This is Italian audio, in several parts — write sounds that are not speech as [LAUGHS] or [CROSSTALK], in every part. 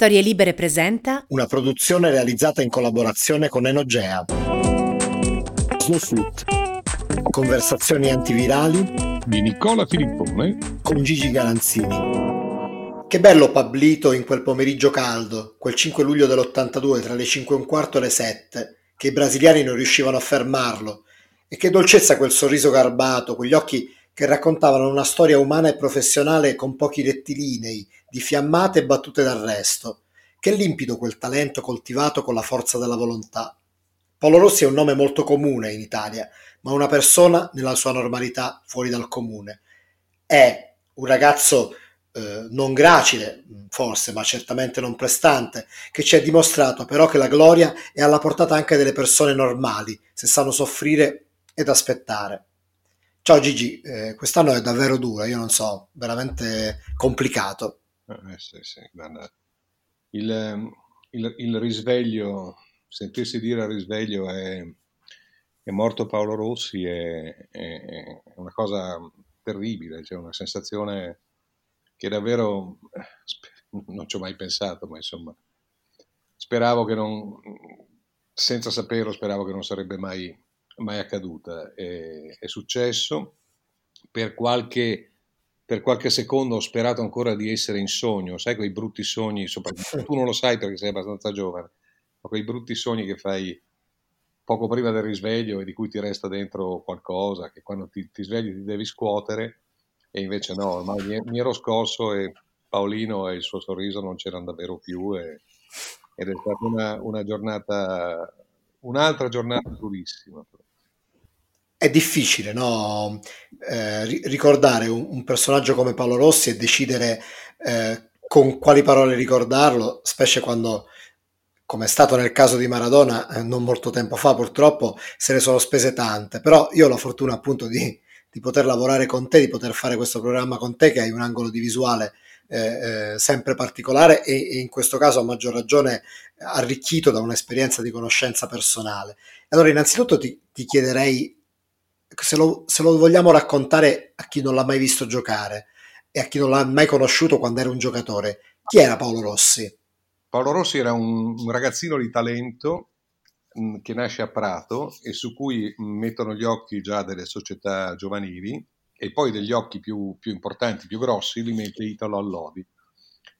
Storie Libere presenta una produzione realizzata in collaborazione con Enogea. Snowflut. Conversazioni antivirali di Nicola Filippone con Gigi Galanzini. Che bello Pablito in quel pomeriggio caldo, quel 5 luglio dell'82 tra le 5 e un quarto e le 7, che i brasiliani non riuscivano a fermarlo. E che dolcezza quel sorriso garbato, quegli occhi che raccontavano una storia umana e professionale con pochi rettilinei, di fiammate e battute d'arresto. Che limpido quel talento coltivato con la forza della volontà. Paolo Rossi è un nome molto comune in Italia, ma una persona nella sua normalità fuori dal comune. È un ragazzo eh, non gracile, forse, ma certamente non prestante, che ci ha dimostrato però che la gloria è alla portata anche delle persone normali, se sanno soffrire ed aspettare. Ciao Gigi, eh, quest'anno è davvero duro, io non so, veramente complicato. Eh, sì, sì, il, ehm, il, il, risveglio, sentirsi dire al risveglio è, è morto Paolo Rossi è, è, è, una cosa terribile, cioè una sensazione che davvero non ci ho mai pensato, ma insomma speravo che non, senza saperlo, speravo che non sarebbe mai mai accaduta. È, è successo, per qualche, per qualche, secondo ho sperato ancora di essere in sogno, sai quei brutti sogni, soprattutto [LAUGHS] tu non lo sai perché sei abbastanza giovane, ma quei brutti sogni che fai poco prima del risveglio e di cui ti resta dentro qualcosa, che quando ti, ti svegli ti devi scuotere, e invece no, ma mi, mi ero scorso e Paolino e il suo sorriso non c'erano davvero più e, ed è stata una, una giornata, un'altra giornata durissima è difficile no? eh, ricordare un, un, personaggio come Paolo Rossi e decidere eh, con quali parole ricordarlo, specie quando, come è stato nel caso di Maradona, eh, non molto tempo fa purtroppo, se ne sono spese tante, però io ho la fortuna appunto di, di, poter lavorare con te, di poter fare questo programma con te che hai un angolo di visuale eh, eh, sempre particolare e, e, in questo caso a maggior ragione arricchito da un'esperienza di conoscenza personale. Allora innanzitutto ti, ti chiederei se lo, se lo vogliamo raccontare a chi non l'ha mai visto giocare e a chi non l'ha mai conosciuto quando era un giocatore, chi era Paolo Rossi? Paolo Rossi era un, un ragazzino di talento mm, che nasce a Prato e su cui mettono gli occhi già delle società giovanili e poi degli occhi più, più importanti, più grossi, li mette Italo Allodi,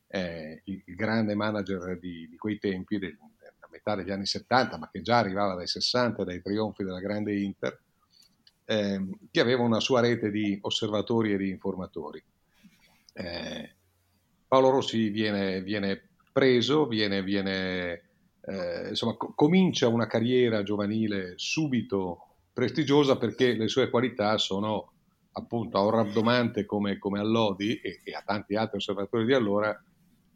eh, il, il, grande manager di, di quei tempi, del, della metà degli anni 70, ma che già arrivava dai 60, dai trionfi della grande Inter, eh, che aveva una sua rete di osservatori e di informatori. Eh, Paolo Rossi viene, viene preso, viene, viene, eh, insomma, co- comincia una carriera giovanile subito prestigiosa perché le sue qualità sono appunto a un rabdomante come, come Allodi e, e, a tanti altri osservatori di allora,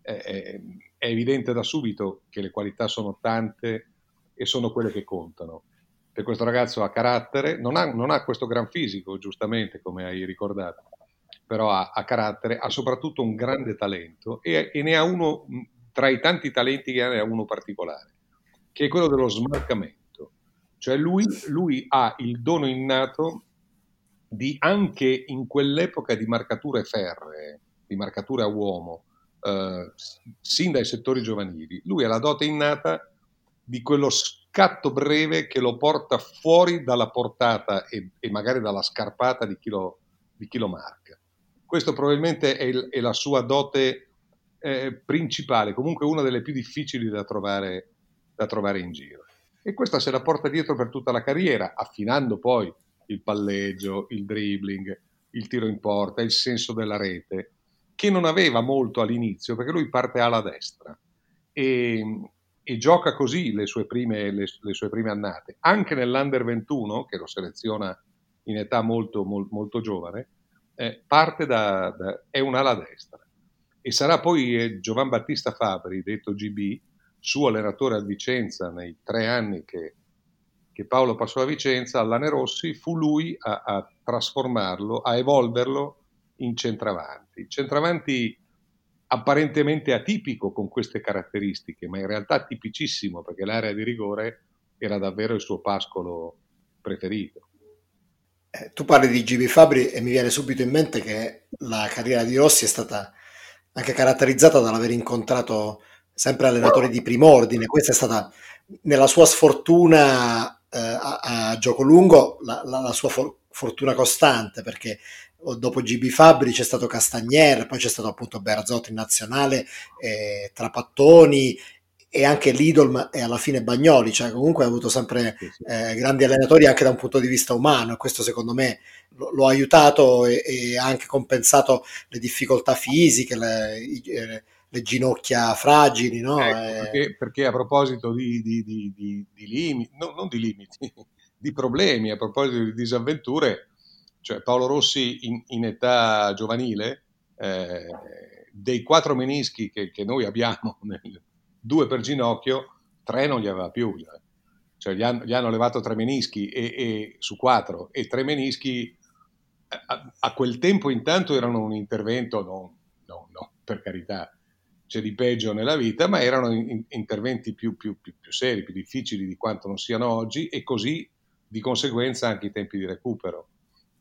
è evidente da subito che le qualità sono tante e sono quelle che contano che questo ragazzo ha carattere, non ha, non ha, questo gran fisico, giustamente, come hai ricordato, però ha, ha carattere, ha soprattutto un grande talento e, e, ne ha uno, tra i tanti talenti che ha, ne ha uno particolare, che è quello dello smarcamento. Cioè lui, lui ha il dono innato di anche in quell'epoca di marcature ferree, di marcature a uomo, eh, sin dai settori giovanili, lui ha la dote innata di quello scatto breve che lo porta fuori dalla portata e, e magari dalla scarpata di chi lo, di chi lo marca. Questo probabilmente è, il, è la sua dote eh, principale, comunque una delle più difficili da trovare, da trovare in giro. E questa se la porta dietro per tutta la carriera, affinando poi il palleggio, il dribbling, il tiro in porta, il senso della rete, che non aveva molto all'inizio, perché lui parte alla destra. E, e gioca così le sue prime, le, le sue prime annate. Anche nell'Under 21, che lo seleziona in età molto, molto, molto giovane, eh, parte da, da, è un'ala destra. E sarà poi eh, Giovan Battista Fabri, detto GB, suo allenatore a Vicenza nei tre anni che, che Paolo passò a Vicenza, all'Ane Rossi, fu lui a, a trasformarlo, a evolverlo in centravanti. Centravanti apparentemente atipico con queste caratteristiche, ma in realtà tipicissimo perché l'area di rigore era davvero il suo pascolo preferito. Eh, tu parli di Gibi Fabri e mi viene subito in mente che la carriera di Rossi è stata anche caratterizzata dall'aver incontrato sempre allenatore di prim'ordine. Questa è stata nella sua sfortuna eh, a, a, gioco lungo la, la, la sua for- fortuna costante perché dopo GB Fabri c'è stato Castagnier, poi c'è stato appunto Berzotto in nazionale, eh, Trapattoni e anche Lidl e alla fine Bagnoli, cioè comunque ha avuto sempre eh, grandi allenatori anche da un punto di vista umano e questo secondo me lo, lo ha aiutato e, ha anche compensato le difficoltà fisiche, le, eh, le ginocchia fragili, no? Ecco, eh, perché, perché, a proposito di, di, di, di limiti, no, non di limiti, [LAUGHS] di problemi, a proposito di disavventure, cioè Paolo Rossi in, in età giovanile, eh, dei quattro menischi che, che noi abbiamo [LAUGHS] nel, due per ginocchio, tre non li aveva più. Cioè gli hanno, gli hanno levato tre menischi e, e, su quattro e tre menischi a, a, quel tempo intanto erano un intervento, no, no, no, per carità, c'è di peggio nella vita, ma erano in, interventi più, più, più, più, seri, più difficili di quanto non siano oggi e così di conseguenza anche i tempi di recupero.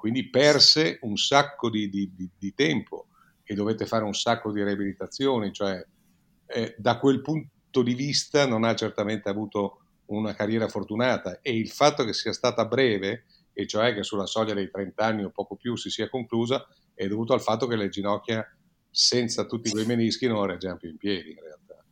Quindi perse un sacco di, di, di, di tempo e dovete fare un sacco di riabilitazioni, cioè eh, da quel punto di vista non ha certamente avuto una carriera fortunata e il fatto che sia stata breve, e cioè che sulla soglia dei 30 anni o poco più si sia conclusa, è dovuto al fatto che le ginocchia senza tutti quei menischi non reggevano più in piedi in realtà.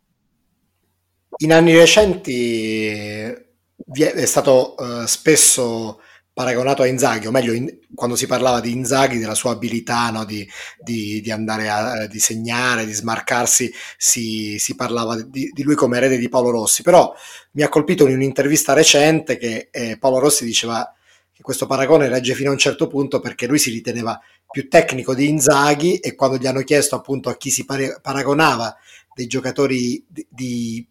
In anni recenti è stato uh, spesso paragonato a Inzaghi, o meglio, in, quando si parlava di Inzaghi, della sua abilità no, di, di, di, andare a di segnare, di smarcarsi, si, si parlava di, di, lui come erede di Paolo Rossi. Però mi ha colpito in un'intervista recente che eh, Paolo Rossi diceva che questo paragone regge fino a un certo punto perché lui si riteneva più tecnico di Inzaghi e quando gli hanno chiesto appunto a chi si paragonava dei giocatori di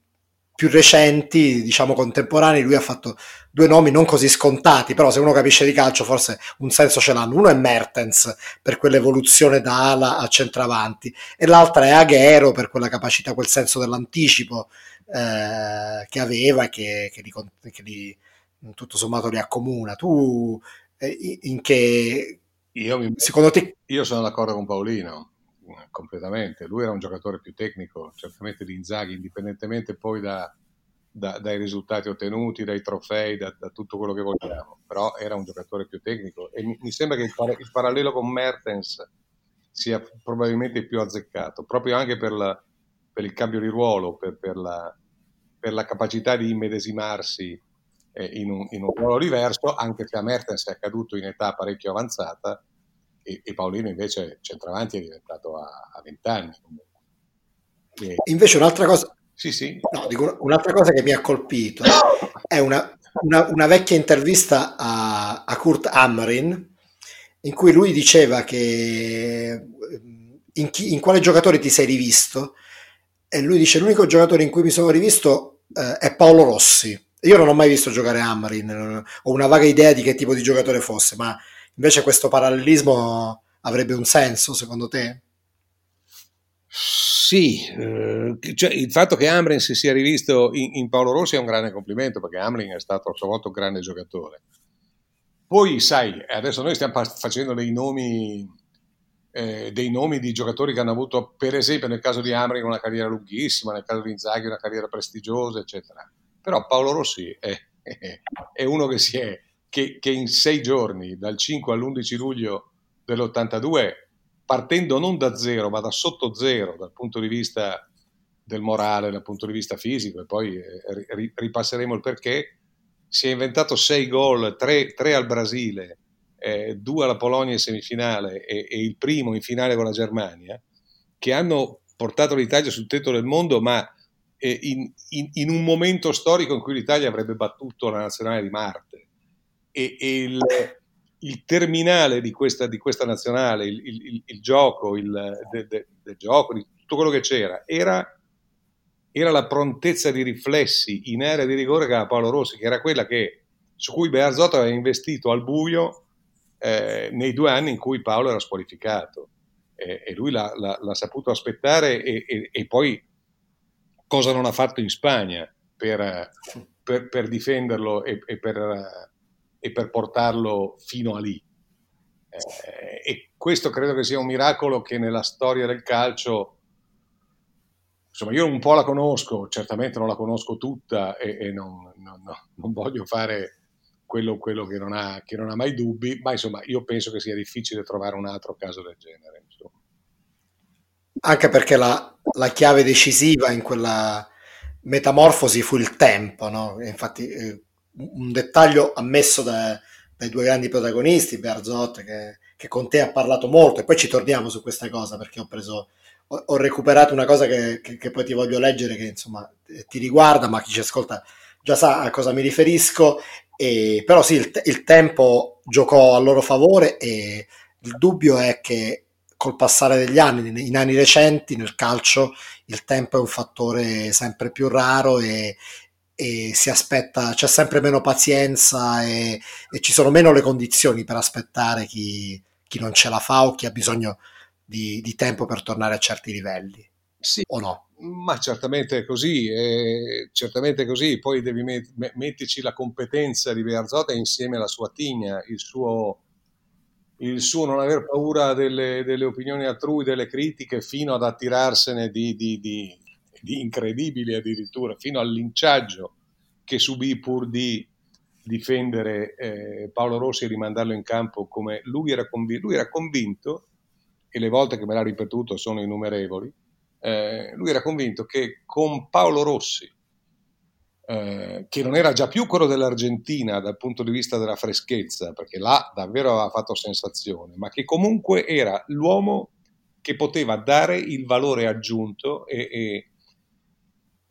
più recenti, diciamo contemporanei, lui ha fatto due nomi non così scontati, però se uno capisce di calcio forse un senso ce l'hanno. Uno è Mertens per quell'evoluzione da ala a centravanti e l'altra è Aghero per quella capacità, quel senso dell'anticipo eh, che aveva e che, che, li, che li, tutto sommato li accomuna. Tu eh, in che... Io, mi, secondo te... Io sono d'accordo con Paolino completamente. Lui era un giocatore più tecnico, certamente di Inzaghi, indipendentemente poi da, da, dai risultati ottenuti, dai trofei, da, da, tutto quello che vogliamo, però era un giocatore più tecnico e mi, mi sembra che il, par- il, parallelo con Mertens sia probabilmente più azzeccato, proprio anche per, la, per il cambio di ruolo, per, per, la, per la, capacità di immedesimarsi eh, in, un, in un ruolo diverso, anche se a Mertens è accaduto in età parecchio avanzata e, e Paolino invece centravanti è diventato a, 20 anni E... Invece un'altra cosa, sì, sì. No, dico, un'altra cosa che mi ha colpito è una, una, una vecchia intervista a, a, Kurt Amrin in cui lui diceva che in, chi, in, quale giocatore ti sei rivisto e lui dice l'unico giocatore in cui mi sono rivisto eh, è Paolo Rossi. Io non ho mai visto giocare Amrin, ho una vaga idea di che tipo di giocatore fosse, ma Invece questo parallelismo avrebbe un senso secondo te? Sì, eh, cioè il fatto che Amrin si sia rivisto in, in, Paolo Rossi è un grande complimento perché Amrin è stato a sua volta un grande giocatore. Poi, sai, adesso noi stiamo facendo dei nomi, eh, dei nomi di giocatori che hanno avuto, per esempio, nel caso di Amrin una carriera lunghissima, nel caso di Inzaghi una carriera prestigiosa, eccetera. Però Paolo Rossi è, è, [LAUGHS] è uno che si è che, che in sei giorni, dal 5 all'11 luglio dell'82, partendo non da zero, ma da sotto zero dal punto di vista del morale, dal punto di vista fisico, e poi eh, ripasseremo il perché, si è inventato sei gol, tre, tre al Brasile, eh, due alla Polonia in semifinale e, e, il primo in finale con la Germania, che hanno portato l'Italia sul tetto del mondo, ma eh, in, in, in, un momento storico in cui l'Italia avrebbe battuto la nazionale di Marte e, e il, il, terminale di questa, di questa nazionale, il, il, il gioco, de, de, de gioco, di tutto quello che c'era, era, era, la prontezza di riflessi in area di rigore che aveva Paolo Rossi, che era quella che, su cui Bearzotto aveva investito al buio eh, nei due anni in cui Paolo era squalificato. E lui l'ha, l'ha, l'ha, saputo aspettare e, e, e, poi cosa non ha fatto in Spagna per, per, per difenderlo e, e per e per portarlo fino a lì. Eh, e questo credo che sia un miracolo che nella storia del calcio insomma, io un po' la conosco, certamente non la conosco tutta e, e non, non, non, voglio fare quello, quello che, non ha, che, non ha, mai dubbi, ma insomma io penso che sia difficile trovare un altro caso del genere. Insomma. Anche perché la, la, chiave decisiva in quella metamorfosi fu il tempo, no? infatti eh, un dettaglio ammesso da, dai due grandi protagonisti, Berzot che, che con te ha parlato molto, e poi ci torniamo su questa cosa perché ho preso ho, recuperato una cosa che, che, che, poi ti voglio leggere, che insomma ti riguarda, ma chi ci ascolta già sa a cosa mi riferisco. E, però sì, il, il tempo giocò a loro favore e il dubbio è che col passare degli anni, in anni recenti nel calcio, il tempo è un fattore sempre più raro e, e si aspetta, c'è sempre meno pazienza e, e, ci sono meno le condizioni per aspettare chi, chi non ce la fa o chi ha bisogno di, di tempo per tornare a certi livelli. Sì, o no? Ma certamente è così, eh, certamente così. Poi devi met- metterci la competenza di Bearzota insieme alla sua tigna, il suo, il suo non aver paura delle, delle, opinioni altrui, delle critiche, fino ad attirarsene di, di, di incredibili addirittura, fino al linciaggio che subì pur di difendere eh, Paolo Rossi e rimandarlo in campo come lui era, conv- lui era convinto e le volte che me l'ha ripetuto sono innumerevoli, eh, lui era convinto che con Paolo Rossi, eh, che non era già più quello dell'Argentina dal punto di vista della freschezza, perché là davvero aveva fatto sensazione, ma che comunque era l'uomo che poteva dare il valore aggiunto e, e,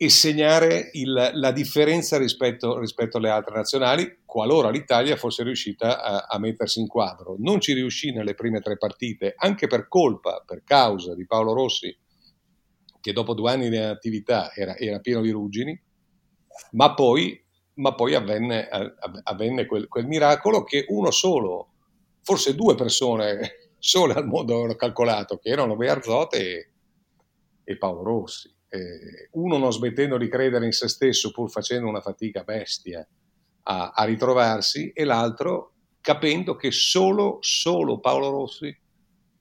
e segnare il, la differenza rispetto, rispetto, alle altre nazionali, qualora l'Italia fosse riuscita a, a, mettersi in quadro. Non ci riuscì nelle prime tre partite, anche per colpa, per causa di Paolo Rossi, che dopo due anni di attività era, era pieno di ruggini, ma poi, ma poi avvenne, avvenne quel, quel, miracolo che uno solo, forse due persone [LAUGHS] sole al mondo avevano calcolato, che erano Bearzot e, e Paolo Rossi uno non smettendo di credere in se stesso pur facendo una fatica bestia a, a ritrovarsi e l'altro capendo che solo, solo Paolo Rossi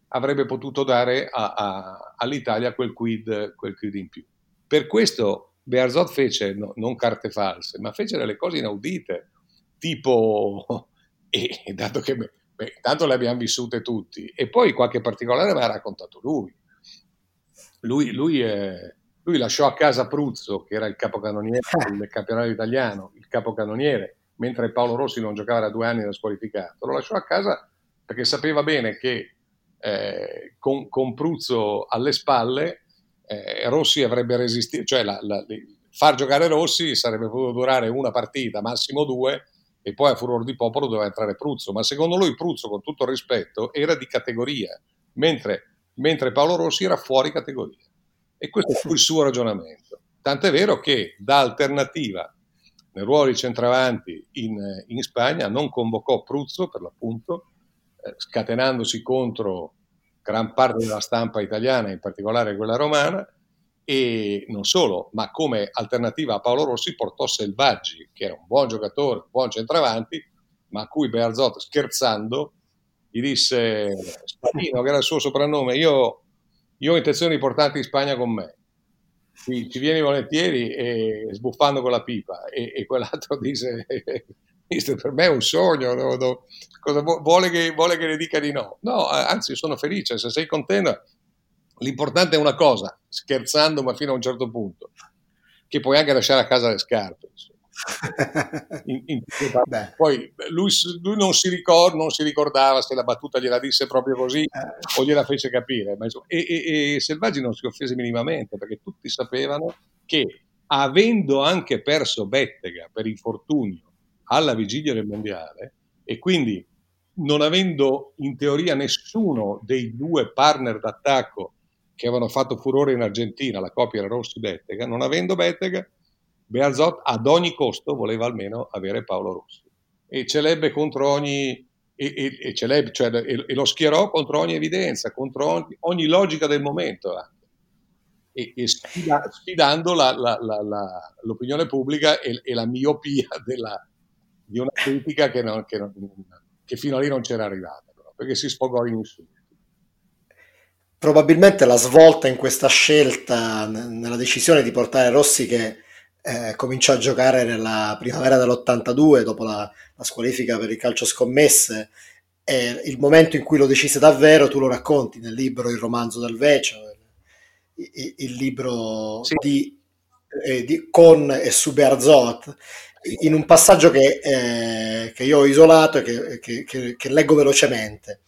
avrebbe potuto dare a, a, all'Italia quel quid, quel quid, in più. Per questo Bearzot fece no, non carte false, ma fece delle cose inaudite, tipo, [LAUGHS] e, dato che beh, tanto le abbiamo vissute tutti, e poi qualche particolare me l'ha raccontato lui. Lui, lui è, lui lasciò a casa Pruzzo, che era il capocannoniere ah. del campionato italiano, il capocannoniere, mentre Paolo Rossi non giocava da due anni da squalificato. Lo lasciò a casa perché sapeva bene che eh, con, con, Pruzzo alle spalle eh, Rossi avrebbe resistito, cioè la, la, far giocare Rossi sarebbe potuto durare una partita, massimo due, e poi a furor di popolo doveva entrare Pruzzo. Ma secondo lui Pruzzo, con tutto il rispetto, era di categoria, mentre, mentre Paolo Rossi era fuori categoria. E questo fu il suo ragionamento. Tant'è vero che da alternativa nel ruolo di centravanti in, in Spagna non convocò Pruzzo per l'appunto, eh, scatenandosi contro gran parte della stampa italiana, in particolare quella romana, e non solo, ma come alternativa a Paolo Rossi portò Selvaggi, che era un buon giocatore, un buon centravanti, ma a cui Bearzot scherzando gli disse Spadino, che era il suo soprannome, io io ho intenzione di portarti in Spagna con me. Ci, ci vieni volentieri e, sbuffando con la pipa. E, e quell'altro [LAUGHS] dice, per me è un sogno, no, no, cosa vuole, che, vuole che le dica di no? No, anzi sono felice, se sei contenta, l'importante è una cosa, scherzando ma fino a un certo punto, che puoi anche lasciare a casa le scarpe. Insomma [LAUGHS] in, in, [LAUGHS] poi lui, lui non, si ricord, non, si ricordava se la battuta gliela disse proprio così eh. o gliela fece capire, ma, insomma, e, e, e Selvaggi non si offese minimamente perché tutti sapevano che avendo anche perso Bettega per infortunio alla vigilia del mondiale e quindi non avendo in teoria nessuno dei due partner d'attacco che avevano fatto furore in Argentina, la coppia era Rossi-Bettega, non avendo Bettega, Bearzot ad ogni costo voleva almeno avere Paolo Rossi e celebbe contro ogni e, e, e, celebbe, cioè, e, lo schierò contro ogni evidenza, contro ogni, ogni logica del momento e, sfida, sfidando la, la, la, l'opinione pubblica e, la miopia della, di una critica che, non, che, non, che, fino a lì non c'era arrivata, però, perché si sfogò in insulti. probabilmente la svolta in questa scelta, nella decisione di portare Rossi che eh, cominciò a giocare nella primavera dell'82 dopo la, la squalifica per il calcio scommesse, e il momento in cui lo decise davvero, tu lo racconti nel libro Il romanzo del Vecio, il, il libro sì. di, eh, di, con e su Berzot, in un passaggio che, eh, che io ho isolato e che, che, che, che leggo velocemente.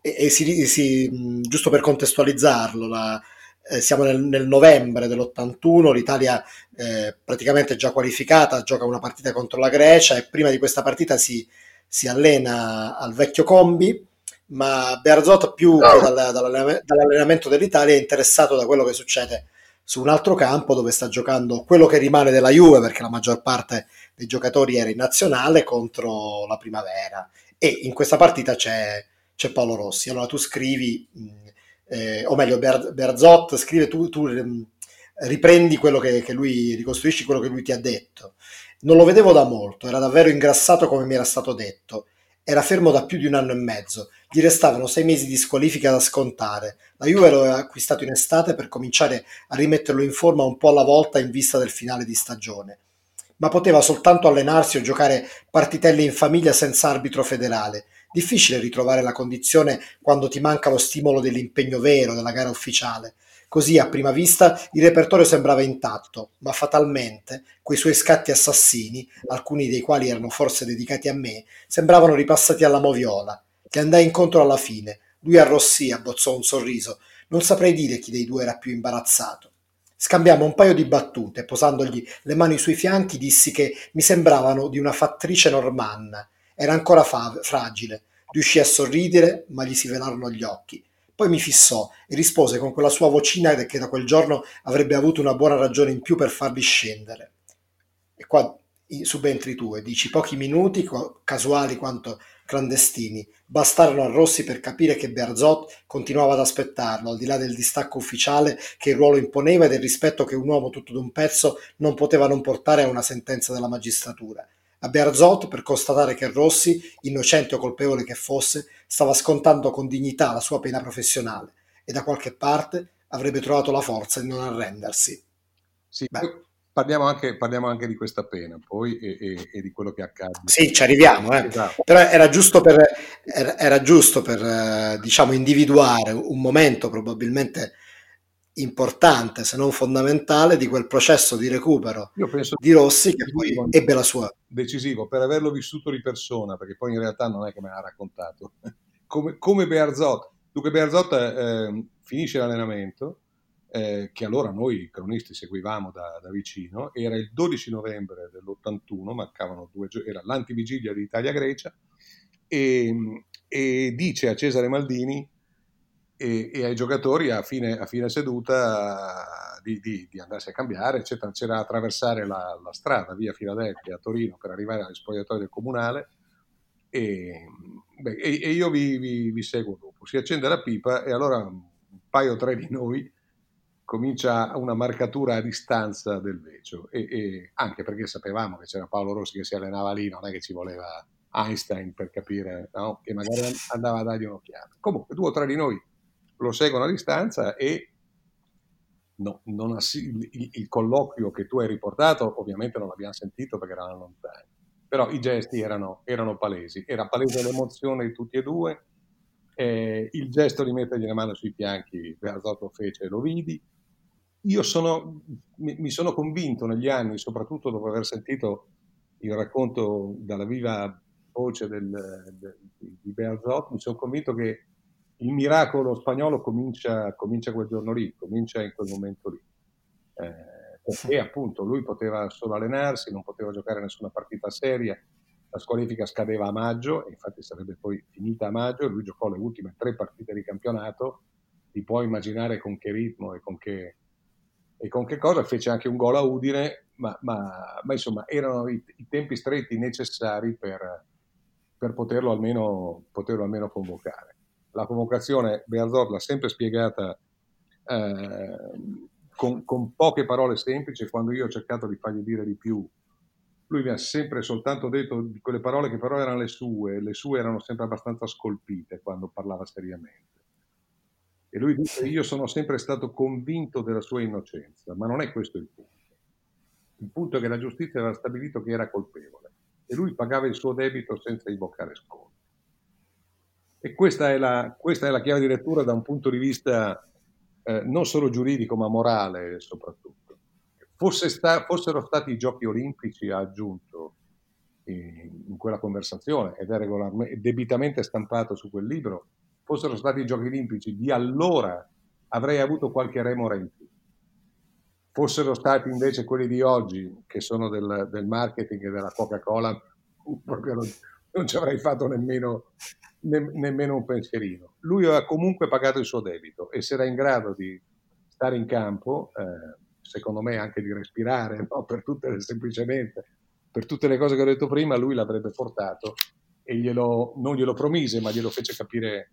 E, e si, si, giusto per contestualizzarlo, la, eh, siamo nel, nel, novembre dell'81, l'Italia eh, praticamente già qualificata, gioca una partita contro la Grecia e prima di questa partita si, si allena al vecchio Combi, ma Berzot più che dal, dall'allenamento dell'Italia è interessato da quello che succede su un altro campo dove sta giocando quello che rimane della Juve, perché la maggior parte dei giocatori era in nazionale contro la primavera. E in questa partita c'è, c'è Paolo Rossi. Allora tu scrivi, eh, o meglio, Ber, Berzot scrive, tu, tu riprendi quello che, che lui, ricostruisci quello che lui ti ha detto. Non lo vedevo da molto, era davvero ingrassato come mi era stato detto. Era fermo da più di un anno e mezzo. Gli restavano sei mesi di squalifica da scontare. La Juve lo aveva acquistato in estate per cominciare a rimetterlo in forma un po' alla volta in vista del finale di stagione. Ma poteva soltanto allenarsi o giocare partitelle in famiglia senza arbitro federale. Difficile ritrovare la condizione quando ti manca lo stimolo dell'impegno vero, della gara ufficiale. Così a prima vista il repertorio sembrava intatto, ma fatalmente quei suoi scatti assassini, alcuni dei quali erano forse dedicati a me, sembravano ripassati alla moviola. Gli andai incontro alla fine. Lui arrossì, abbozzò un sorriso. Non saprei dire chi dei due era più imbarazzato. Scambiamo un paio di battute, posandogli le mani sui fianchi, dissi che mi sembravano di una fattrice normanna. Era ancora fa- fragile. Riuscì a sorridere, ma gli si velarono gli occhi. Poi mi fissò e rispose con quella sua vocina che da quel giorno avrebbe avuto una buona ragione in più per farli scendere. E qua subentri tu e dici pochi minuti, casuali quanto clandestini, bastarono a Rossi per capire che Berzot continuava ad aspettarlo, al di là del distacco ufficiale che il ruolo imponeva e del rispetto che un uomo tutto d'un pezzo non poteva non portare a una sentenza della magistratura a Berzot per constatare che Rossi, innocente o colpevole che fosse, stava scontando con dignità la sua pena professionale e da qualche parte avrebbe trovato la forza di non arrendersi. Sì, parliamo anche, parliamo anche, di questa pena poi e, e, e, di quello che accade. Sì, ci arriviamo, eh. esatto. però era giusto per, era, era giusto per eh, diciamo, individuare un momento probabilmente importante, se non fondamentale, di quel processo di recupero di Rossi che poi ebbe la sua. Decisivo, per averlo vissuto di persona, perché poi in realtà non è che me l'ha raccontato. [LAUGHS] come, come Bearzot. Dunque Bearzot eh, finisce l'allenamento, eh, che allora noi cronisti seguivamo da, da, vicino, era il 12 novembre dell'81, mancavano due giorni, era l'antivigilia di Italia-Grecia, e, e dice a Cesare Maldini e, e ai giocatori a fine, a fine seduta di, di, di, andarsi a cambiare, eccetera. C'era attraversare la, la, strada via Filadelfia a Torino per arrivare agli spogliatoi del comunale e, beh, e, e io vi, vi, vi, seguo dopo. Si accende la pipa e allora un paio o tre di noi comincia una marcatura a distanza del Vecio e, e, anche perché sapevamo che c'era Paolo Rossi che si allenava lì, non è che ci voleva Einstein per capire no? che magari andava a dargli un'occhiata. Comunque due o tre di noi lo seguono a distanza e no, non, il, il, colloquio che tu hai riportato ovviamente non l'abbiamo sentito perché erano lontani, però i gesti erano, erano palesi, era palese l'emozione di tutti e due, eh, il gesto di mettergli la mano sui fianchi, Berzotto fece lo vidi. Io sono, mi, mi sono convinto negli anni, soprattutto dopo aver sentito il racconto dalla viva voce del, del, di Berzot, mi sono convinto che il miracolo spagnolo comincia, comincia, quel giorno lì, comincia in quel momento lì. Eh, perché appunto lui poteva solo allenarsi, non poteva giocare nessuna partita seria, la squalifica scadeva a maggio, e infatti sarebbe poi finita a maggio, e lui giocò le ultime tre partite di campionato, ti puoi immaginare con che ritmo e con che, e con che cosa, fece anche un gol a Udine, ma, ma, ma insomma erano i, i, tempi stretti necessari per, per poterlo, almeno, poterlo almeno convocare la convocazione Bearzot l'ha sempre spiegata eh, con, con, poche parole semplici, quando io ho cercato di fargli dire di più, lui mi ha sempre soltanto detto di quelle parole che però erano le sue, le sue erano sempre abbastanza scolpite quando parlava seriamente. E lui dice, io sono sempre stato convinto della sua innocenza, ma non è questo il punto. Il punto è che la giustizia aveva stabilito che era colpevole e lui pagava il suo debito senza invocare sconti. E questa è, la, questa è la chiave di lettura da un punto di vista eh, non solo giuridico ma morale soprattutto. Fosse sta, fossero stati i giochi olimpici, ha aggiunto in, in quella conversazione, ed è debitamente stampato su quel libro, fossero stati i giochi olimpici di allora avrei avuto qualche remora in più. Fossero stati invece quelli di oggi, che sono del, del marketing e della Coca-Cola, [LAUGHS] proprio non, ci avrei fatto nemmeno ne, nemmeno un pensierino. Lui aveva comunque pagato il suo debito e se era in grado di stare in campo, eh, secondo me anche di respirare, [LAUGHS] no? per tutte, semplicemente per tutte le cose che ho detto prima, lui l'avrebbe portato e glielo, non glielo promise, ma glielo fece capire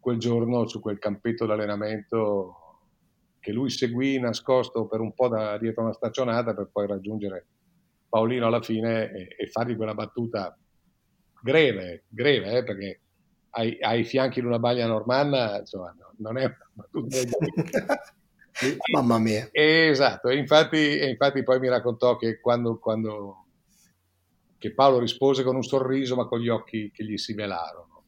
quel giorno su quel campetto d'allenamento che lui seguì nascosto per un po' da dietro una staccionata per poi raggiungere Paolino alla fine e, e fargli quella battuta greve, greve eh, perché ai, ai, fianchi di una baglia normanna, insomma, no, non è una battuta [LAUGHS] Mamma mia. Esatto, e infatti, e infatti, poi mi raccontò che quando, quando che Paolo rispose con un sorriso ma con gli occhi che gli si velarono.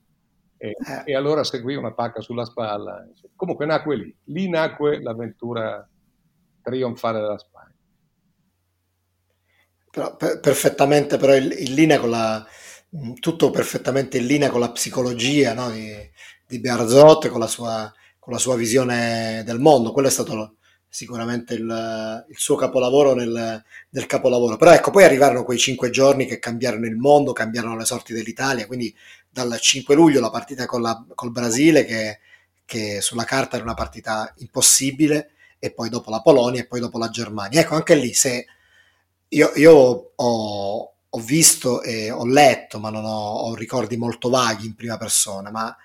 E, eh. e, allora seguì una pacca sulla spalla. Comunque nacque lì, lì nacque l'avventura trionfale della Spagna. Però, per, perfettamente però in, in linea con la, tutto perfettamente in linea con la psicologia no, di, di Bearzot, con la, sua, con la sua visione del mondo. Quello è stato sicuramente il, il suo capolavoro nel, nel, capolavoro. Però ecco, poi arrivarono quei cinque giorni che cambiarono il mondo, cambiarono le sorti dell'Italia, quindi dal 5 luglio la partita con la, col Brasile, che, che sulla carta era una partita impossibile, e poi dopo la Polonia e poi dopo la Germania. Ecco, anche lì se io, io ho, ho visto e ho letto, ma non ho, ho, ricordi molto vaghi in prima persona, ma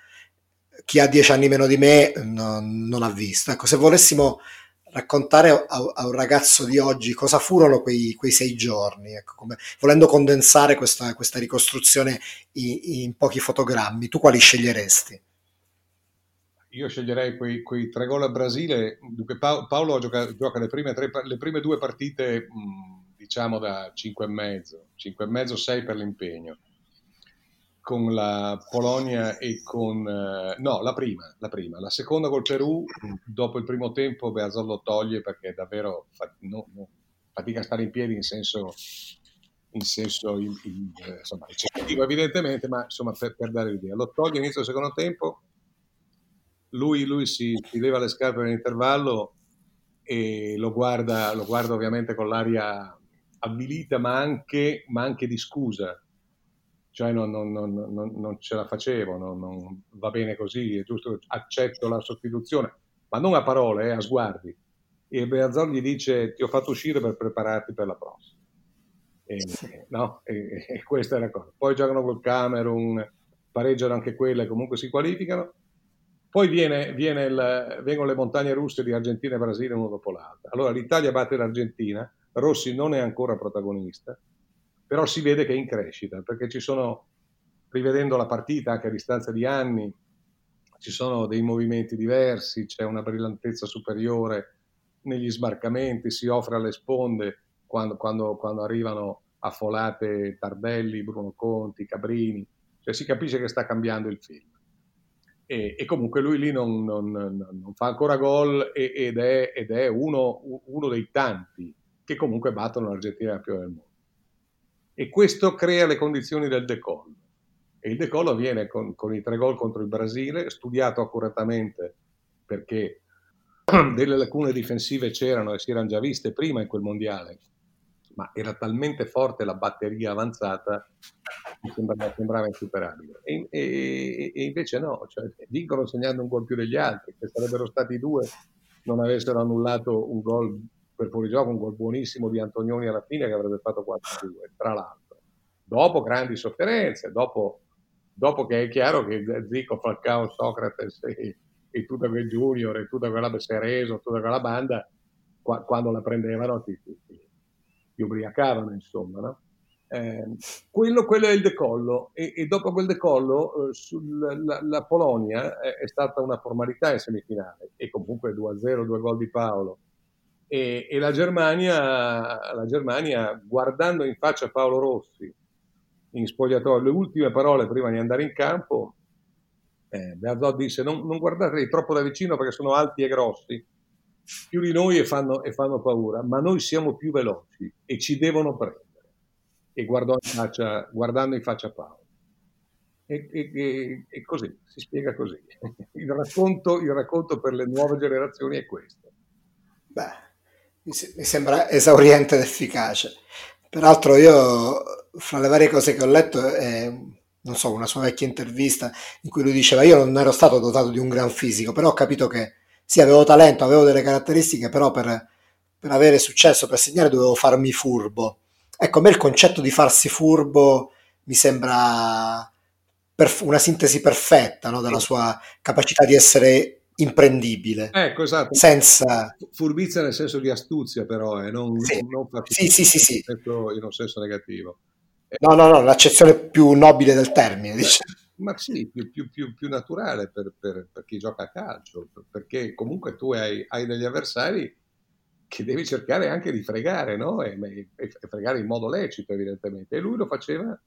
chi ha dieci anni meno di me non, non ha visto. Ecco, se volessimo raccontare a, a, un ragazzo di oggi cosa furono quei, quei sei giorni, ecco, come, volendo condensare questa, questa ricostruzione in, in, pochi fotogrammi, tu quali sceglieresti? Io sceglierei quei, quei tre gol a Brasile. Paolo gioca, gioca le, prime tre, le, prime due partite mh, diciamo da 5,5, 5,5, 6 per l'impegno, con la Polonia e con... Eh, no, la prima, la prima. La seconda col Perù, dopo il primo tempo Beazzol lo toglie perché davvero fa, no, no, fatica a stare in piedi in senso, in senso in, in, insomma, eccessivo evidentemente, ma insomma per, per dare l'idea. Lo toglie inizio del secondo tempo, lui, lui si, si leva le scarpe nell'intervallo e lo guarda, lo guarda ovviamente con l'aria avvilita ma anche, ma anche di scusa, cioè non, non, non, non ce la facevo, non, va bene così, è giusto, accetto la sostituzione, ma non a parole, eh, a sguardi. E Beazzor gli dice ti ho fatto uscire per prepararti per la prossima. E, no? e, e questa è la cosa. Poi giocano col Camerun, pareggiano anche quelle, comunque si qualificano. Poi viene, viene il, vengono le montagne russe di Argentina e Brasile uno dopo l'altro. Allora l'Italia batte l'Argentina, Rossi non è ancora protagonista, però si vede che è in crescita, perché ci sono, rivedendo la partita anche a distanza di anni, ci sono dei movimenti diversi, c'è una brillantezza superiore negli sbarcamenti, si offre alle sponde quando, quando, quando arrivano affolate Tardelli, Bruno Conti, Cabrini, cioè si capisce che sta cambiando il film. E, e comunque lui lì non, non, non fa ancora gol ed è, ed è uno, uno dei tanti che comunque battono l'Argentina campione del mondo. E questo crea le condizioni del decollo. E il decollo avviene con, con i tre gol contro il Brasile, studiato accuratamente perché [CLEARS THROAT] delle lacune difensive c'erano e si erano già viste prima in quel mondiale, ma era talmente forte la batteria avanzata che sembrava, sembrava insuperabile. E, e, e, invece no, cioè, vincono segnando un gol più degli altri, che sarebbero stati due non avessero annullato un gol per fuorigioco un gol buonissimo di Antonioni alla fine che avrebbe fatto 4-2, tra l'altro. Dopo grandi sofferenze, dopo, dopo che è chiaro che Zico, Falcao, Socrates e, e tutta quel Junior e tutta quella Bessereso, tutta quella banda, qua, quando la prendevano ti, ti, ti, ti ubriacavano, insomma, no? Eh, quello, quello, è il decollo e, e dopo quel decollo eh, sul, la, la, Polonia è, è, stata una formalità in semifinale e comunque 2-0, due gol di Paolo e, e la, Germania, la, Germania, guardando in faccia Paolo Rossi in spogliatoio le ultime parole prima di andare in campo eh, Bearzot disse non, non guardateli troppo da vicino perché sono alti e grossi più di noi e fanno, e fanno paura ma noi siamo più veloci e ci devono prendere e in faccia, guardando in faccia Paolo. E, e, e, così, si spiega così. [LAUGHS] Il racconto, il racconto per le nuove generazioni è questo. Beh, mi, sembra esauriente ed efficace. Peraltro io, fra le varie cose che ho letto, è, non so, una sua vecchia intervista in cui lui diceva io non ero stato dotato di un gran fisico, però ho capito che sì, avevo talento, avevo delle caratteristiche, però per, per avere successo, per segnare dovevo farmi furbo Ecco, a me il concetto di farsi furbo mi sembra una sintesi perfetta no, della sua capacità di essere imprendibile. Ecco, esatto. Senza... Furbizia nel senso di astuzia, però, eh, non, sì. non sì, sì, sì, sì. In un senso negativo. No, no, no, l'accezione più nobile del termine, diciamo. Ma sì, più, più, più, più naturale per, per, per, chi gioca a calcio, perché comunque tu hai, hai degli avversari che devi cercare anche di fregare, no? E, e, fregare in modo lecito, evidentemente. E lui lo faceva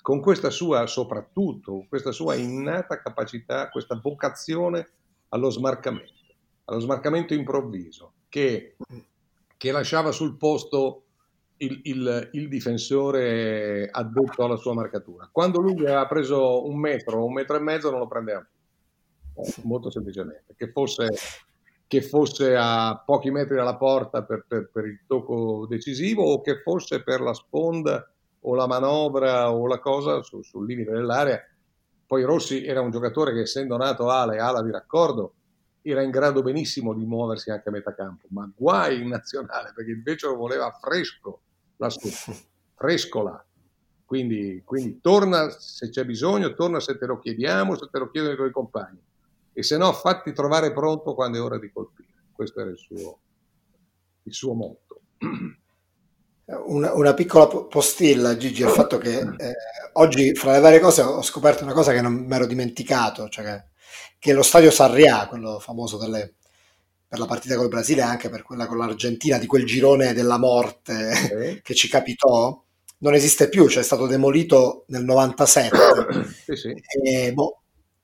con questa sua, soprattutto, questa sua innata capacità, questa vocazione allo smarcamento, allo smarcamento improvviso, che, che lasciava sul posto il, il, il, difensore addetto alla sua marcatura. Quando lui aveva preso un metro, un metro e mezzo, non lo prendeva più. Eh, molto semplicemente. Che fosse che fosse a pochi metri dalla porta per, per, per, il tocco decisivo o che fosse per la sponda o la manovra o la cosa su, sul limite dell'area. Poi Rossi era un giocatore che essendo nato ala e ala di raccordo era in grado benissimo di muoversi anche a metà campo, ma guai in nazionale perché invece lo voleva fresco la [LAUGHS] fresco là. Quindi, quindi torna se c'è bisogno, torna se te lo chiediamo, se te lo chiedono i tuoi compagni e se no fatti trovare pronto quando è ora di colpire. Questo era il suo, il suo motto. [CLEARS THROAT] Una, una, piccola postilla, Gigi, al fatto che eh, oggi, fra le varie cose, ho scoperto una cosa che non mi ero dimenticato, cioè che, che lo stadio Sarrià, quello famoso delle, per la partita col Brasile e anche per quella con l'Argentina, di quel girone della morte okay. [LAUGHS] che ci capitò, non esiste più, cioè è stato demolito nel 97. [COUGHS] sì, sì. E, boh,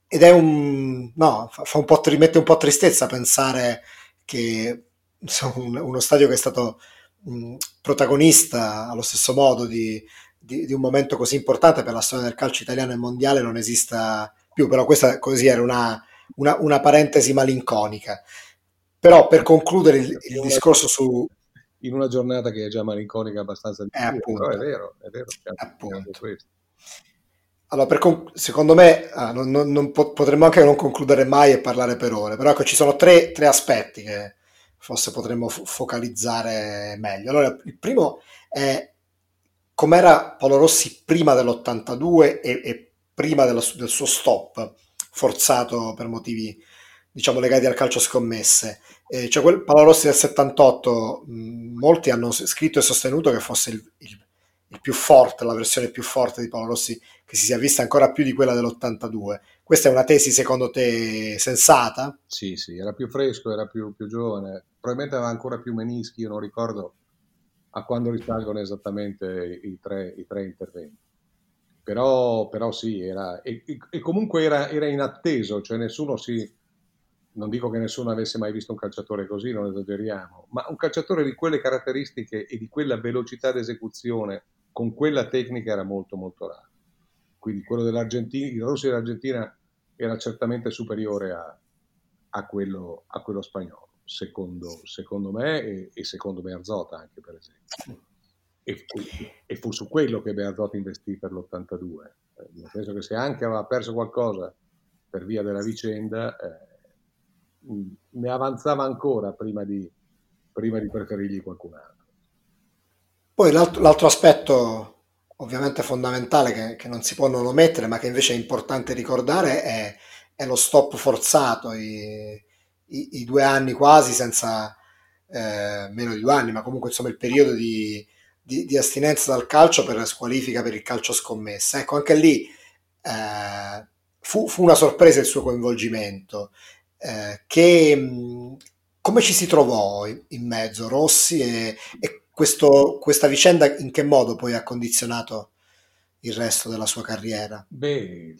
ed è un no, fa, un po' rimette un po' tristezza pensare che insomma, un, uno stadio che è stato mh, protagonista allo stesso modo di, di, di, un momento così importante per la storia del calcio italiano e mondiale non esista più, però questa così era una, una, una parentesi malinconica. Però per concludere il, il discorso su... In una giornata che è già malinconica abbastanza di eh, appunto, è vero, è vero. Appunto. Allora, per, secondo me ah, non, non, non, potremmo anche non concludere mai e parlare per ore, però ecco, ci sono tre, tre aspetti che forse potremmo fo- focalizzare meglio. Allora, il primo è com'era Paolo Rossi prima dell'82 e, e prima dello, del suo stop, forzato per motivi diciamo legati al calcio scommesse. Eh, cioè quel Paolo Rossi del 78, mh, molti hanno scritto e sostenuto che fosse il, il, il più forte, la versione più forte di Paolo Rossi che si sia vista ancora più di quella dell'82. Questa è una tesi secondo te sensata? Sì, sì, era più fresco, era più, più giovane, probabilmente aveva ancora più menischi, io non ricordo a quando risalgono esattamente i tre, i tre interventi. Però, però, sì, era, e, e comunque era, era, inatteso, cioè nessuno si, non dico che nessuno avesse mai visto un calciatore così, non esageriamo, ma un calciatore di quelle caratteristiche e di quella velocità d'esecuzione con quella tecnica era molto molto raro quindi quello dell'Argentina, il Rossi dell'Argentina era certamente superiore a, a, quello, a quello, spagnolo, secondo, secondo me e, e, secondo Bearzota anche per esempio. E, e, fu su quello che Bearzota investì per l'82, eh, nel senso che se anche aveva perso qualcosa per via della vicenda, eh, ne avanzava ancora prima di, prima di preferirgli qualcun altro. Poi l'altro, l'altro aspetto ovviamente fondamentale che, che, non si può non omettere, ma che invece è importante ricordare, è, è lo stop forzato, i, i, i, due anni quasi senza, eh, meno di due anni, ma comunque insomma il periodo di, di, di, astinenza dal calcio per squalifica per il calcio scommessa. Ecco, anche lì eh, fu, fu, una sorpresa il suo coinvolgimento. Eh, che, come ci si trovò in, in mezzo Rossi e, e questo, questa vicenda in che modo poi ha condizionato il resto della sua carriera? Beh,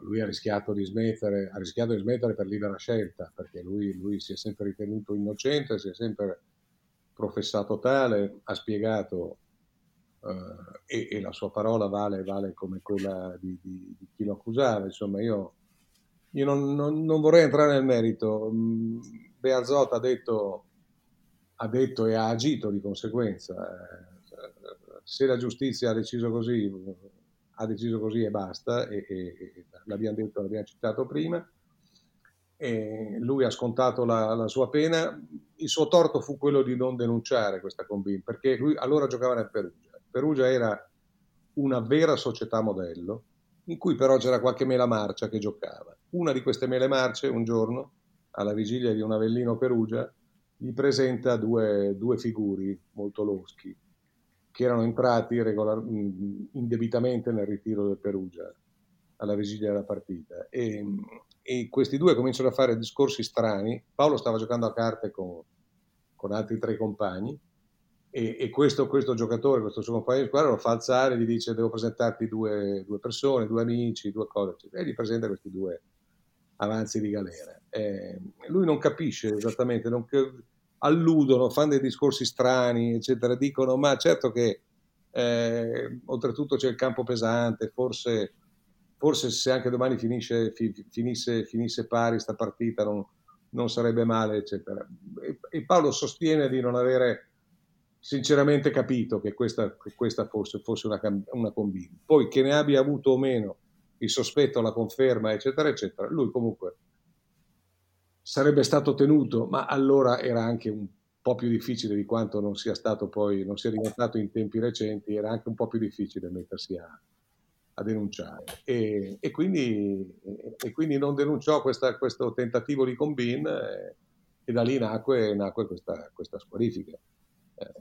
lui ha rischiato di smettere, ha rischiato di smettere per libera scelta, perché lui, lui si è sempre ritenuto innocente, si è sempre professato tale, ha spiegato eh, e, e, la sua parola vale, vale come quella di, di, di, chi lo accusava. Insomma, io, io non, non, non, vorrei entrare nel merito. Mm, Bearzot ha detto, ha detto e ha agito di conseguenza. Eh, se la giustizia ha deciso così, ha deciso così e basta, e, e, l'abbiamo detto, l'abbiamo citato prima. E lui ha scontato la, la, sua pena. Il suo torto fu quello di non denunciare questa combin, perché lui allora giocava nel Perugia. Perugia era una vera società modello, in cui però c'era qualche mela marcia che giocava. Una di queste mele marce, un giorno, alla vigilia di un Avellino Perugia, gli presenta due, due figuri molto loschi, che erano entrati regolar- indebitamente nel ritiro del Perugia alla vigilia della partita. E, e, questi due cominciano a fare discorsi strani. Paolo stava giocando a carte con, con altri tre compagni e, e questo, questo, giocatore, questo suo compagno di squadra lo fa alzare e gli dice devo presentarti due, due persone, due amici, due cose, e gli presenta questi due avanzi di galera. Eh, lui non capisce esattamente, non, alludono, fanno dei discorsi strani, eccetera, dicono ma certo che eh, oltretutto c'è il campo pesante, forse, forse se anche domani finisce, fi, finisse, finisse pari sta partita non, non sarebbe male, eccetera. E, e, Paolo sostiene di non avere sinceramente capito che questa, che questa fosse, fosse, una, una combina. Poi che ne abbia avuto o meno il sospetto, la conferma, eccetera, eccetera, lui comunque sarebbe stato tenuto, ma allora era anche un po' più difficile di quanto non sia stato poi, non sia diventato in tempi recenti, era anche un po' più difficile mettersi a, a denunciare. E, e, quindi, e, quindi, non denunciò questa, questo tentativo di combin e, e da lì nacque, nacque questa, questa, squalifica. Eh,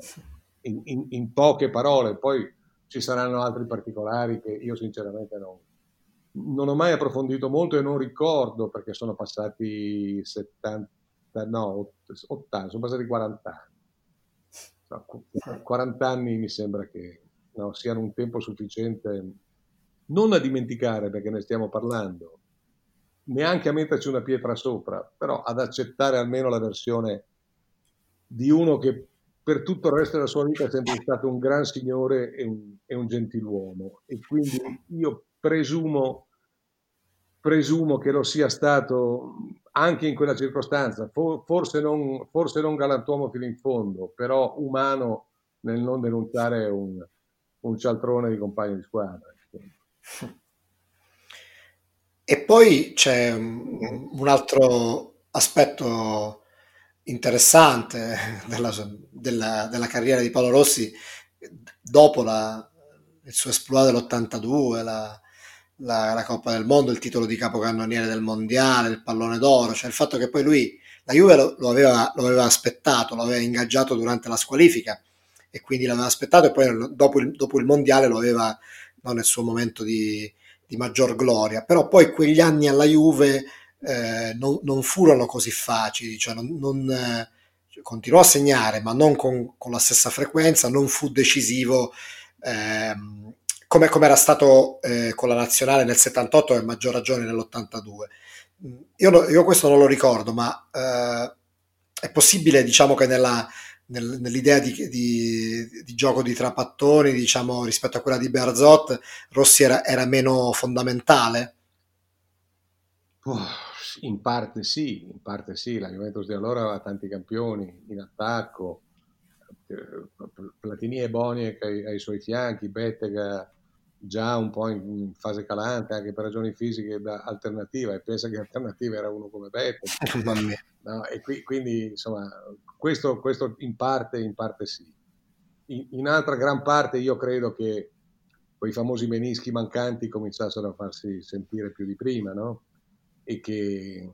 in, in, in poche parole, poi ci saranno altri particolari che io sinceramente non, non ho mai approfondito molto e non ricordo perché sono passati 70, no, 80, sono passati 40 anni. No, 40 anni mi sembra che no, siano un tempo sufficiente non a dimenticare perché ne stiamo parlando, neanche a metterci una pietra sopra, però ad accettare almeno la versione di uno che per tutto il resto della sua vita è sempre stato un gran signore e un, e un gentiluomo. E quindi io presumo, presumo che lo sia stato anche in quella circostanza, forse non, forse non galantuomo fino in fondo, però umano nel non denunciare un, un cialtrone di compagno di squadra. E poi c'è un altro aspetto interessante della, della, della carriera di Paolo Rossi dopo la, il suo esploit dell'82, la, la, la, Coppa del Mondo, il titolo di capocannoniere del Mondiale, il pallone d'oro, cioè il fatto che poi lui, la Juve lo, lo, aveva, lo aveva, aspettato, lo aveva ingaggiato durante la squalifica e quindi l'aveva aspettato e poi dopo il, dopo il Mondiale lo aveva no, nel suo momento di, di, maggior gloria, però poi quegli anni alla Juve eh, non, non, furono così facili, cioè non, non eh, continuò a segnare ma non con, con, la stessa frequenza, non fu decisivo. Ehm, come, come era stato eh, con la nazionale nel 78 e a maggior ragione nell'82. Io, io, questo non lo ricordo, ma eh, è possibile diciamo che nella, nel, nell'idea di, di, di, gioco di trapattoni, diciamo, rispetto a quella di Berzot, Rossi era, era meno fondamentale? in parte sì, in parte sì, la Juventus di allora aveva tanti campioni in attacco, eh, Platini e Boniek ai, ai suoi fianchi, Bettega già un po' in fase calante anche per ragioni fisiche da alternativa e pensa che alternativa era uno come Beppe [LAUGHS] no? e qui, quindi insomma questo, questo, in parte in parte sì in, in, altra gran parte io credo che quei famosi menischi mancanti cominciassero a farsi sentire più di prima no? e, che,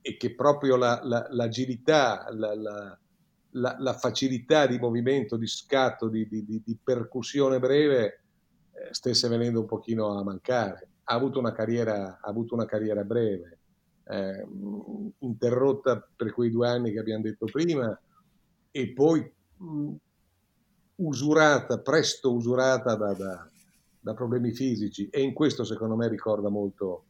e che proprio la, la, l'agilità la, la, la, facilità di movimento, di scatto, di, di, di, di percussione breve stesse venendo un pochino a mancare. Ha avuto una carriera, avuto una carriera breve, eh, interrotta per quei due anni che abbiamo detto prima e poi mh, usurata, presto usurata da, da, da, problemi fisici e in questo secondo me ricorda molto,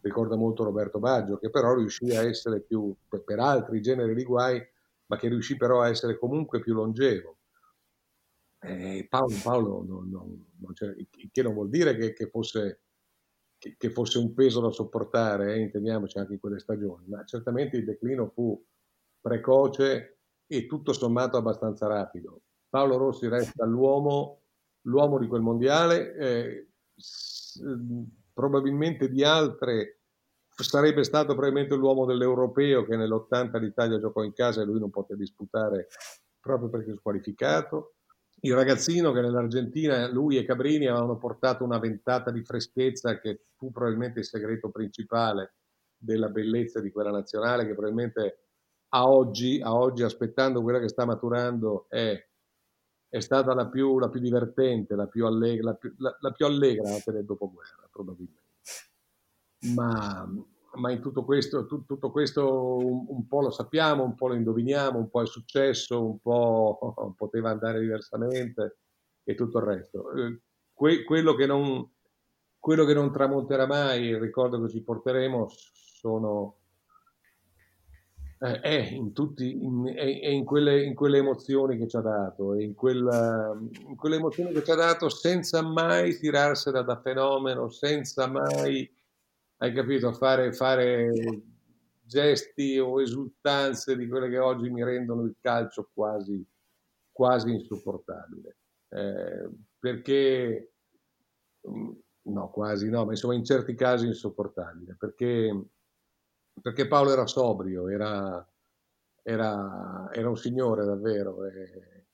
ricorda molto Roberto Baggio che però riuscì a essere più, per altri generi di guai, ma che riuscì però a essere comunque più longevo. Eh, Paolo, Paolo non, non, non che non vuol dire che, che, fosse, che, che, fosse, un peso da sopportare, eh, intendiamoci anche in quelle stagioni, ma certamente il declino fu precoce e tutto sommato abbastanza rapido. Paolo Rossi resta l'uomo, l'uomo di quel mondiale, eh, probabilmente di altre sarebbe stato probabilmente l'uomo dell'europeo che nell'80 l'Italia giocò in casa e lui non poté disputare proprio perché squalificato. Il ragazzino che nell'Argentina, lui e Cabrini avevano portato una ventata di freschezza che fu probabilmente il segreto principale della bellezza di quella nazionale che probabilmente a oggi, a oggi aspettando quella che sta maturando è, è stata la più, la più, divertente, la più allegra, la più, la, la più allegra del dopoguerra probabilmente. Ma, ma in tutto questo, tu, tutto questo un, un, po' lo sappiamo, un po' lo indoviniamo, un po' è successo, un po' [LAUGHS] poteva andare diversamente e tutto il resto. Eh, que, quello, che non, quello che non tramonterà mai, il ricordo che ci porteremo, sono, eh, è, in tutti, in, è, è in, quelle, in, quelle, emozioni che ci ha dato, in, quella, in quelle emozioni che ci ha dato senza mai tirarsela da fenomeno, senza mai hai capito, fare, fare gesti o esultanze di quelle che oggi mi rendono il calcio quasi, quasi insopportabile. Eh, perché, mm, no, quasi no, ma insomma in certi casi insopportabile, perché, perché Paolo era sobrio, era, era, era un signore davvero e,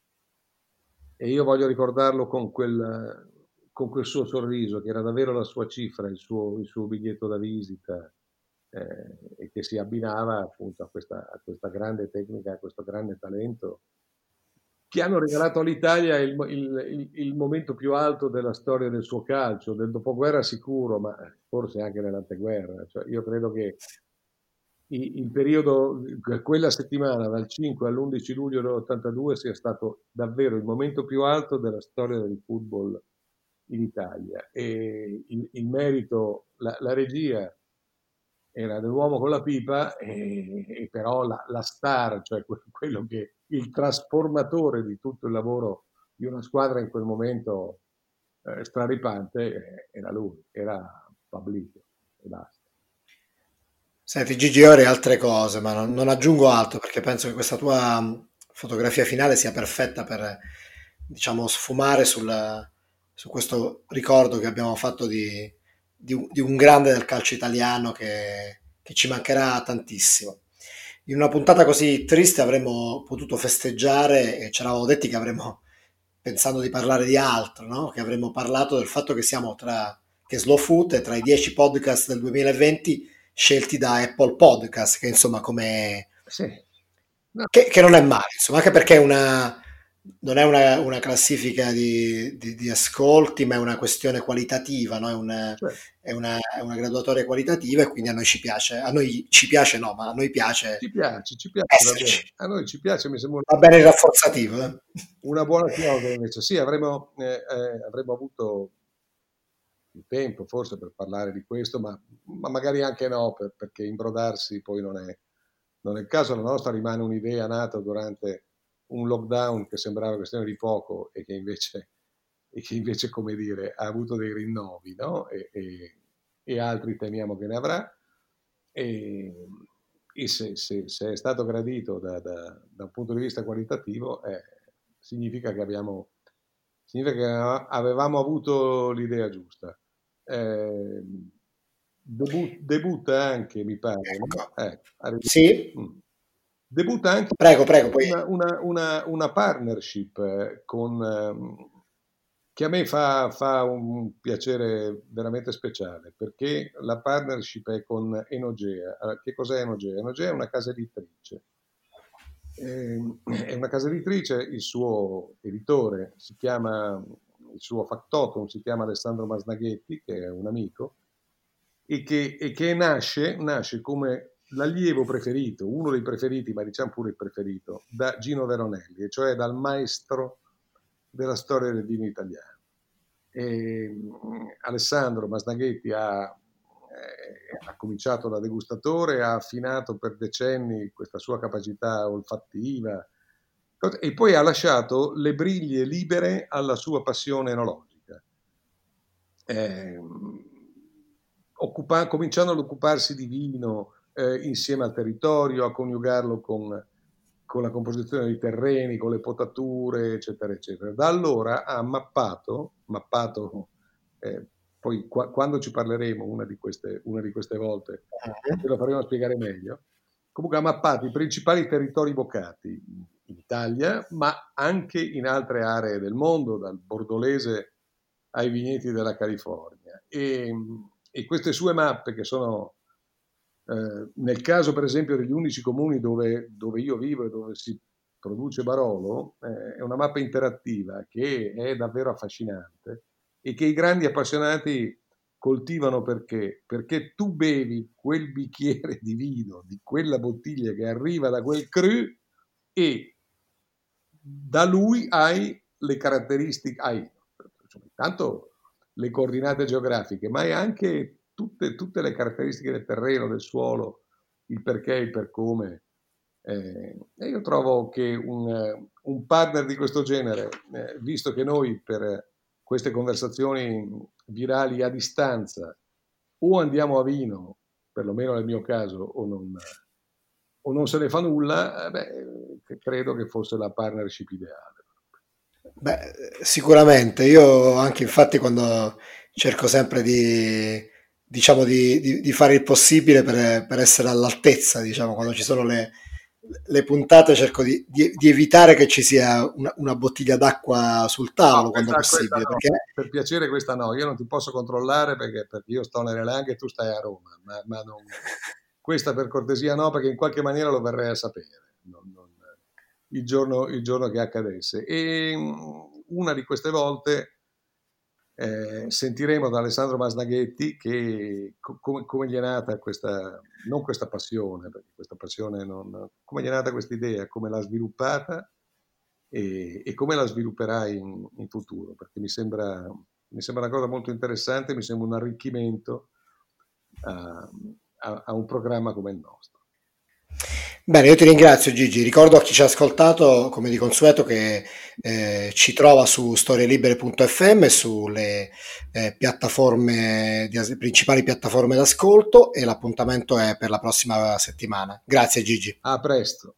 e io voglio ricordarlo con quel, con quel suo sorriso che era davvero la sua cifra, il suo, il suo biglietto da visita eh, e che si abbinava appunto a questa, a questa, grande tecnica, a questo grande talento che hanno regalato all'Italia il, il, il, momento più alto della storia del suo calcio, del dopoguerra sicuro, ma forse anche dell'anteguerra. Cioè, io credo che il periodo, quella settimana dal 5 all'11 luglio dell'82 sia stato davvero il momento più alto della storia del football in Italia e il, il merito, la, la, regia era dell'uomo con la pipa e, e però la, la, star, cioè quello che il trasformatore di tutto il lavoro di una squadra in quel momento eh, straripante era lui, era Pablito e basta. Senti Gigi, ora altre cose, ma non, non, aggiungo altro perché penso che questa tua fotografia finale sia perfetta per, diciamo, sfumare sulla, su questo ricordo che abbiamo fatto di, di, di un grande del calcio italiano che, che, ci mancherà tantissimo. In una puntata così triste avremmo potuto festeggiare e ci eravamo detti che avremmo, pensando di parlare di altro, no? che avremmo parlato del fatto che siamo tra, che Slow Food è tra i dieci podcast del 2020 scelti da Apple Podcast, che insomma come... Sì. No. Che, che, non è male, insomma, anche perché è una, non è una, una classifica di, di, di, ascolti, ma è una questione qualitativa, no? è, una, certo. è, una, è, una, graduatoria qualitativa e quindi a noi ci piace, a noi ci piace no, ma a noi piace. Ci piace, ci piace. A noi ci piace, mi sembra. Va bene il rafforzativo. Eh? Una buona chiave invece. Sì, avremmo, eh, eh, avremmo, avuto il tempo forse per parlare di questo, ma, ma magari anche no, per, perché imbrodarsi poi non è, non è il caso. La nostra rimane un'idea nata durante un lockdown che sembrava questione di poco e che invece, [LAUGHS] e che invece come dire, ha avuto dei rinnovi, no? E, e, e altri temiamo che ne avrà. E, se, se, se, è stato gradito da, da, da, un punto di vista qualitativo, eh, significa, che abbiamo, significa che avevamo avuto l'idea giusta. Eh, debut, debutta anche, mi pare. Ecco. Eh, sì. Mm debutta anche prego, prego, una, una, una, una partnership eh, con, ehm, che a me fa, fa, un piacere veramente speciale perché la partnership è con Enogea. Che cos'è Enogea? Enogea è una casa editrice Ehm, è una casa editrice, il suo editore si chiama, il suo factotum si chiama Alessandro Masnaghetti, che è un amico, e che, e che nasce, nasce come l'allievo preferito, uno dei preferiti, ma diciamo pure il preferito, da Gino Veronelli, e cioè dal maestro della storia del vino italiano. E Alessandro Masnaghetti ha, eh, ha, cominciato da degustatore, ha affinato per decenni questa sua capacità olfattiva e poi ha lasciato le briglie libere alla sua passione enologica. Eh, occupa- cominciando ad occuparsi di vino, eh, insieme al territorio, a coniugarlo con, con, la composizione dei terreni, con le potature, eccetera, eccetera. Da allora ha mappato, mappato eh, poi qua, quando ci parleremo una di queste, una di queste volte, eh. ce lo faremo spiegare meglio, comunque ha mappato i principali territori vocati in Italia, ma anche in altre aree del mondo, dal bordolese ai vigneti della California. E, e queste sue mappe, che sono eh, nel caso per esempio degli unici comuni dove, dove io vivo e dove si produce Barolo, eh, è una mappa interattiva che è davvero affascinante e che i grandi appassionati coltivano perché? Perché tu bevi quel bicchiere di vino, di quella bottiglia che arriva da quel cru e da lui hai le caratteristiche, hai intanto le coordinate geografiche, ma hai anche tutte, tutte, le caratteristiche del terreno, del suolo, il perché, il per come. Eh, e io trovo che un, un partner di questo genere, eh, visto che noi per queste conversazioni virali a distanza o andiamo a vino, perlomeno nel mio caso, o non, o non se ne fa nulla, eh, beh, credo che fosse la partnership ideale. Beh, sicuramente, io anche infatti quando cerco sempre di diciamo di, di, di, fare il possibile per, per, essere all'altezza, diciamo, quando ci sono le, le puntate cerco di, di, evitare che ci sia una, una bottiglia d'acqua sul tavolo no, quando questa, possibile. Questa perché... no. Per piacere questa no, io non ti posso controllare perché, perché io sto nelle Langhe e tu stai a Roma, ma, ma non... [LAUGHS] questa per cortesia no perché in qualche maniera lo verrei a sapere non, non... Il, giorno, il giorno che accadesse. E una di queste volte eh, sentiremo da Alessandro Masnaghetti che, co- come, gli è nata questa, non questa passione, perché questa passione non, come gli è nata questa idea, come l'ha sviluppata e, e come la svilupperà in, in futuro, perché mi sembra, mi sembra, una cosa molto interessante, mi sembra un arricchimento a, a, a un programma come il nostro. Bene, io ti ringrazio Gigi, ricordo a chi ci ha ascoltato come di consueto che eh, ci trova su storielibere.fm sulle eh, piattaforme, di, principali piattaforme d'ascolto e l'appuntamento è per la prossima settimana. Grazie Gigi. A presto.